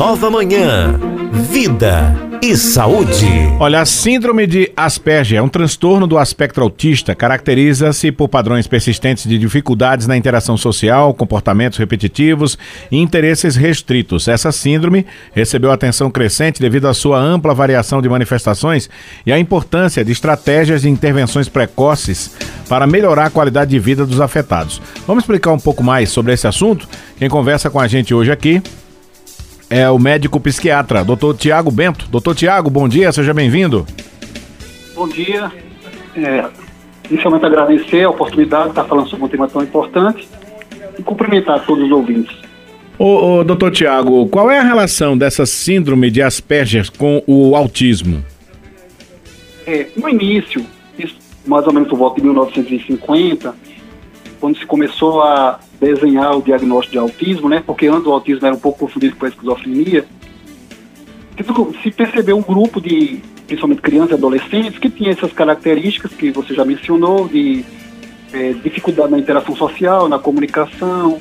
Nova Manhã, Vida e Saúde. Olha, a síndrome de Asperger é um transtorno do aspecto autista. Caracteriza-se por padrões persistentes de dificuldades na interação social, comportamentos repetitivos e interesses restritos. Essa síndrome recebeu atenção crescente devido à sua ampla variação de manifestações e à importância de estratégias de intervenções precoces para melhorar a qualidade de vida dos afetados. Vamos explicar um pouco mais sobre esse assunto? Quem conversa com a gente hoje aqui é o médico psiquiatra, doutor Tiago Bento. Doutor Tiago, bom dia, seja bem-vindo. Bom dia. É, inicialmente agradecer a oportunidade de estar falando sobre um tema tão importante e cumprimentar todos os ouvintes. Ô, ô doutor Tiago, qual é a relação dessa síndrome de Asperger com o autismo? É, no início, mais ou menos por volta de 1950, quando se começou a desenhar o diagnóstico de autismo, né? Porque antes o autismo era um pouco confundido com a esquizofrenia. Se percebeu um grupo de, principalmente crianças e adolescentes, que tinha essas características que você já mencionou, de é, dificuldade na interação social, na comunicação,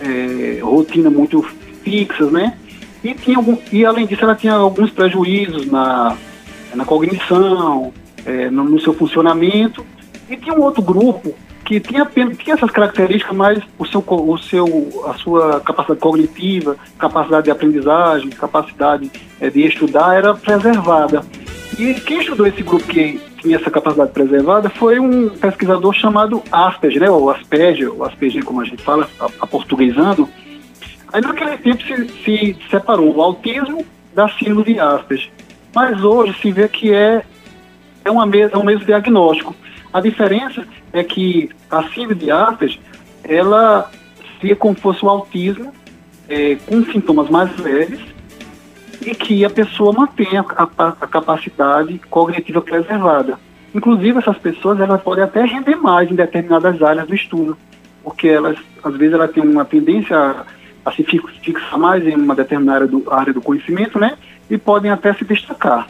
é, rotina muito fixas, né? E, tinha algum, e além disso, ela tinha alguns prejuízos na, na cognição, é, no, no seu funcionamento. E tinha um outro grupo que tinha, tinha essas características, mas o seu, o seu, a sua capacidade cognitiva, capacidade de aprendizagem, capacidade é, de estudar era preservada. E quem estudou esse grupo que tinha essa capacidade preservada foi um pesquisador chamado Asperger, né, ou Asperger, ou Asperger como a gente fala, aportuguesando. Aí naquele tempo se, se separou o autismo da síndrome de Asperger. Mas hoje se vê que é, é, uma, é um mesmo diagnóstico. A diferença é que a síndrome de Asperger, ela seria como fosse o autismo, é, com sintomas mais leves, e que a pessoa mantenha a, a, a, capacidade cognitiva preservada. Inclusive, essas pessoas elas podem até render mais em determinadas áreas do estudo, porque elas, às vezes, elas têm uma tendência a, a se fixar mais em uma determinada área do, área do conhecimento, né? E podem até se destacar.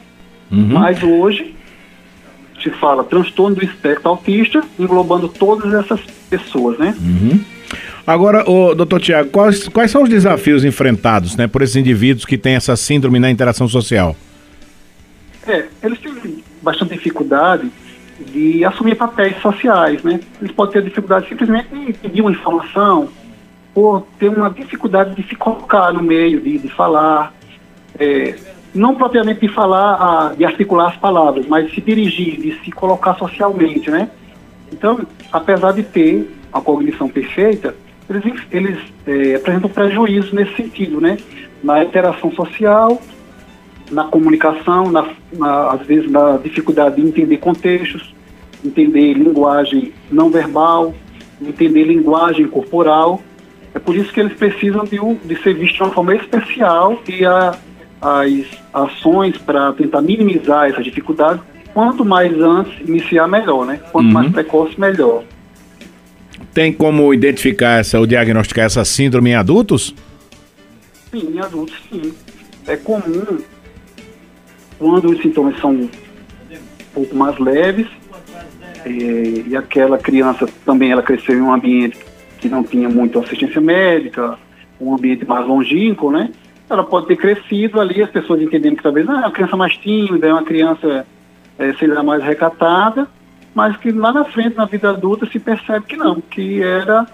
Uhum. Mas hoje, se fala transtorno do espectro autista, englobando todas essas pessoas, né? Uhum. Agora, o doutor Tiago, quais, quais são os desafios enfrentados né, por esses indivíduos que têm essa síndrome na interação social? É, eles têm bastante dificuldade de assumir papéis sociais, né? Eles podem ter dificuldade simplesmente de pedir uma informação ou ter uma dificuldade de se colocar no meio, de, de falar. É, não propriamente de falar, de articular as palavras, mas de se dirigir, de se colocar socialmente, né? Então, apesar de ter a cognição perfeita, eles, eles é, apresentam prejuízo nesse sentido, né? Na interação social, na comunicação, na, na, às vezes na dificuldade de entender contextos, entender linguagem não verbal, entender linguagem corporal. É por isso que eles precisam de, de ser vistos de uma forma especial e a as ações para tentar minimizar essa dificuldade, quanto mais antes iniciar, melhor, né? Quanto uhum. mais precoce, melhor. Tem como identificar essa, ou diagnosticar essa síndrome em adultos? Sim, em adultos, sim. É comum quando os sintomas são um pouco mais leves é, e aquela criança também ela cresceu em um ambiente que não tinha muita assistência médica, um ambiente mais longínquo, né? Ela pode ter crescido ali, as pessoas entendendo que talvez ah, é uma criança mais tímida, é uma criança, é, sei mais recatada, mas que lá na frente, na vida adulta, se percebe que não, que era,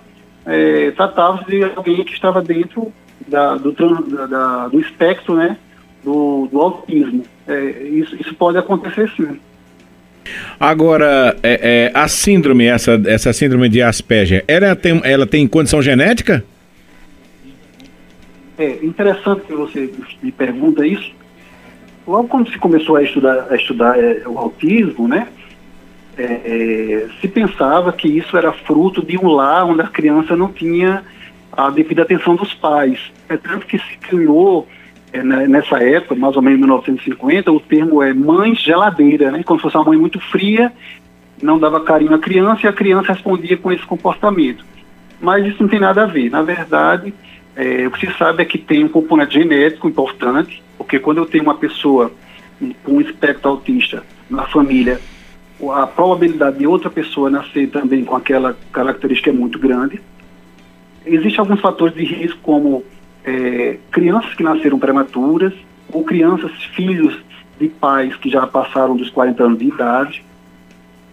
é, tratava-se de alguém que estava dentro da, do, da, do espectro, né, do, do autismo. É, isso, isso pode acontecer sim. Agora, é, é, a síndrome, essa, essa síndrome de Asperger, ela tem, ela tem condição genética? É interessante que você me pergunta isso. Logo quando se começou a estudar, a estudar é, o autismo, né, é, é, se pensava que isso era fruto de um lar onde a criança não tinha a devida atenção dos pais. É tanto que se criou é, né, nessa época, mais ou menos em 1950, o termo é mãe geladeira, né, como se fosse uma mãe muito fria, não dava carinho à criança e a criança respondia com esse comportamento. Mas isso não tem nada a ver. Na verdade, é, o que se sabe é que tem um componente genético importante, porque quando eu tenho uma pessoa com um espectro autista na família, a probabilidade de outra pessoa nascer também com aquela característica é muito grande. Existem alguns fatores de risco, como é, crianças que nasceram prematuras ou crianças, filhos de pais que já passaram dos 40 anos de idade.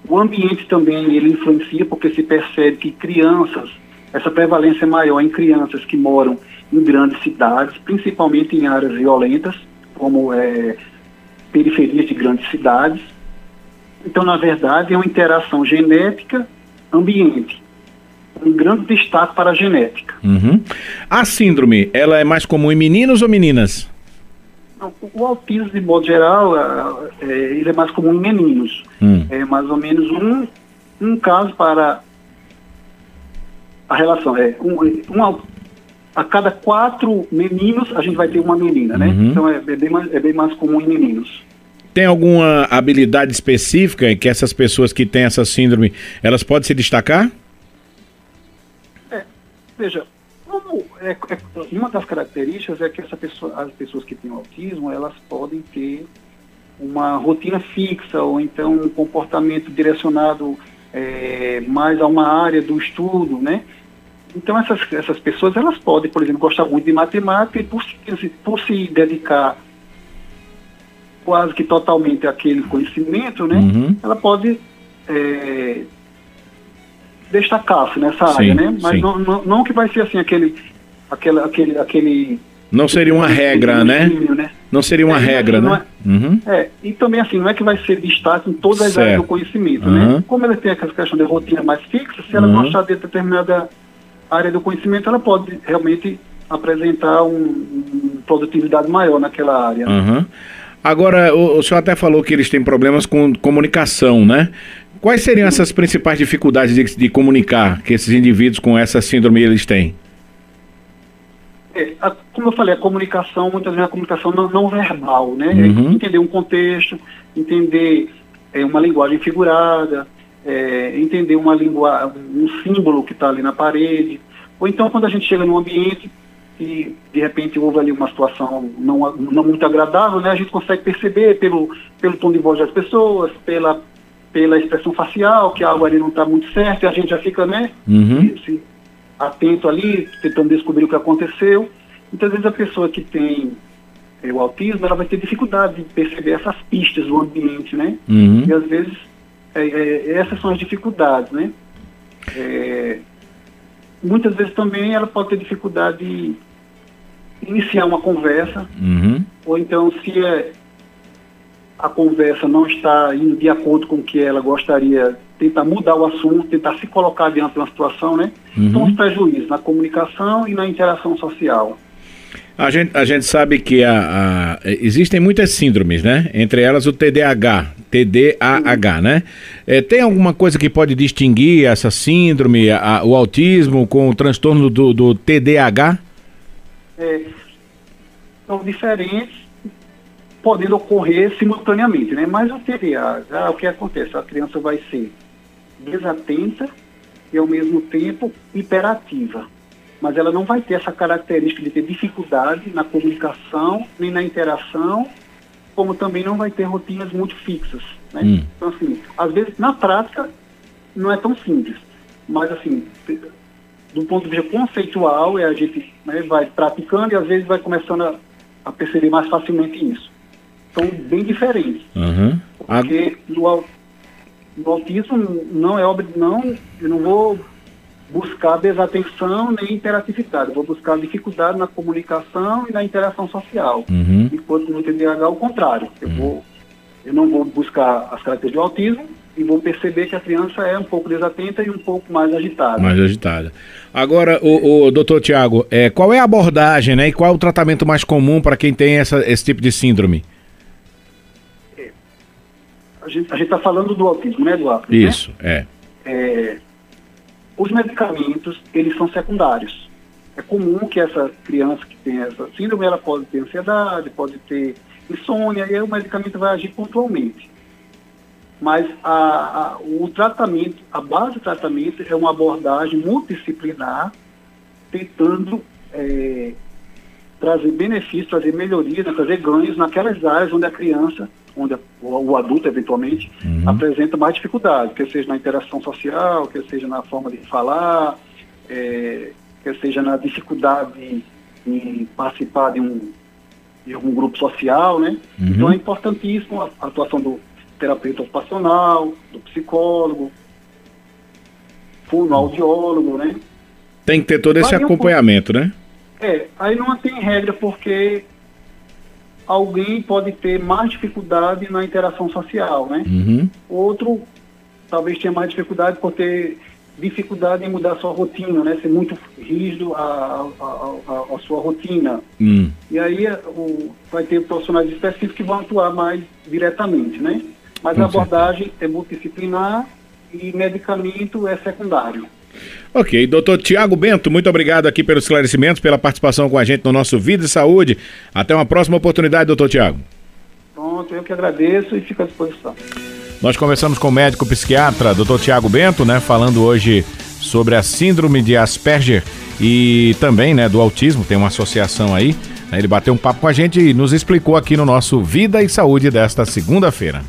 O ambiente também ele influencia porque se percebe que crianças, essa prevalência é maior em crianças que moram em grandes cidades, principalmente em áreas violentas, como é, periferias de grandes cidades. Então, na verdade, é uma interação genética-ambiente. Um grande destaque para a genética. Uhum. A síndrome, ela é mais comum em meninos ou meninas? O autismo, de modo geral, é, ele é mais comum em meninos. Hum. É mais ou menos um, um caso para a relação. É um, um, a cada quatro meninos, a gente vai ter uma menina, né? Uhum. Então é, é, bem mais, é bem mais comum em meninos. Tem alguma habilidade específica que essas pessoas que têm essa síndrome, elas podem se destacar? É, veja, como é, é, uma das características é que essa pessoa, as pessoas que têm autismo, elas podem ter uma rotina fixa ou então um comportamento direcionado é, mais a uma área do estudo, né? Então essas, essas pessoas elas podem, por exemplo, gostar muito de matemática e por se, por se dedicar quase que totalmente àquele conhecimento, né? Uhum. Ela pode é, destacar-se nessa sim, área, né? Mas não, não, não, que vai ser assim aquele, aquele, aquele, aquele não seria uma regra, né? né? Não seria uma é, regra, assim, né? É, uhum. é, e também assim, não é que vai ser destaque em todas as certo. áreas do conhecimento, né? uhum. né? Como ela tem aquela questão de rotina mais fixa, se ela uhum. gostar de determinada área do conhecimento, ela pode realmente apresentar um, um produtividade maior naquela área. Uhum. Agora, o, o senhor até falou que eles têm problemas com comunicação, né? Quais seriam essas principais dificuldades de, de comunicar que esses indivíduos com essa síndrome eles têm? É, a, como eu falei, a comunicação, muitas vezes a comunicação não, não verbal, né? É uhum. É entender um contexto, entender é, uma linguagem figurada, é, entender uma língua, um símbolo que está ali na parede, ou então quando a gente chega num ambiente e de repente houve ali uma situação não, não muito agradável, né, a gente consegue perceber pelo, pelo tom de voz das pessoas, pela, pela expressão facial, que algo ali não está muito certo, e a gente já fica né, uhum. se, se, atento ali, tentando descobrir o que aconteceu. Então, às vezes, a pessoa que tem é, o autismo, ela vai ter dificuldade de perceber essas pistas do ambiente, né? Uhum. E, às vezes, é, é, essas são as dificuldades, né? É, muitas vezes também ela pode ter dificuldade de iniciar uma conversa, uhum. ou então se é, a conversa não está indo de acordo com o que ela gostaria, tentar mudar o assunto, tentar se colocar diante de uma situação, né? Uhum. Então, os prejuízos na comunicação e na interação social. A gente, a gente sabe que a, a, existem muitas síndromes, né? Entre elas o TDAH, TDAH, né? É, tem alguma coisa que pode distinguir essa síndrome, a, o autismo com o transtorno do, do TDAH? É, são diferentes, podendo ocorrer simultaneamente, né? Mas o TDAH, o que acontece? A criança vai ser desatenta e ao mesmo tempo hiperativa mas ela não vai ter essa característica de ter dificuldade na comunicação, nem na interação, como também não vai ter rotinas muito fixas. Né? Hum. Então, assim, às vezes, na prática, não é tão simples, mas, assim, do ponto de vista conceitual, é a gente né, vai praticando e, às vezes, vai começando a, a perceber mais facilmente isso. São bem diferentes. Uhum. Porque no, no autismo não é obra, não, eu não vou buscar desatenção nem interatividade. vou buscar dificuldade na comunicação e na interação social. Uhum. Enquanto no TDAH, o contrário. Eu, uhum. vou, eu não vou buscar as características do autismo e vou perceber que a criança é um pouco desatenta e um pouco mais agitada. Mais agitada. Agora, o, o doutor Tiago, é, qual é a abordagem né, e qual é o tratamento mais comum para quem tem essa, esse tipo de síndrome? É, a gente está falando do autismo, né, Eduardo? Isso, né? é. é os medicamentos, eles são secundários. É comum que essa criança que tem essa síndrome, ela pode ter ansiedade, pode ter insônia, e aí o medicamento vai agir pontualmente. Mas a, a, o tratamento, a base do tratamento é uma abordagem multidisciplinar, tentando é, trazer benefícios, trazer melhorias, né, trazer ganhos naquelas áreas onde a criança onde o, adulto, eventualmente, uhum. apresenta mais dificuldade, quer seja na interação social, quer seja na forma de falar, é, quer seja na dificuldade em participar de um, de algum grupo social, né? Uhum. Então é importantíssimo a, a atuação do terapeuta ocupacional, do psicólogo, fonoaudiólogo, né? Tem que ter todo esse acompanhamento, um... né? É, aí não tem regra porque alguém pode ter mais dificuldade na interação social, né? Uhum. Outro talvez tenha mais dificuldade por ter dificuldade em mudar sua rotina, né? Ser muito rígido a, a, sua rotina. Hum. E aí o, vai ter profissionais específicos que vão atuar mais diretamente, né? Mas Com a abordagem certeza. é multidisciplinar e medicamento é secundário. Ok, doutor Tiago Bento, muito obrigado aqui pelos esclarecimentos, pela participação com a gente no nosso Vida e Saúde. Até uma próxima oportunidade, doutor Tiago. Pronto, eu que agradeço e fico à disposição. Nós conversamos com o médico psiquiatra, doutor Tiago Bento, né, falando hoje sobre a síndrome de Asperger e também, né, do autismo, tem uma associação aí. Ele bateu um papo com a gente e nos explicou aqui no nosso Vida e Saúde desta segunda-feira.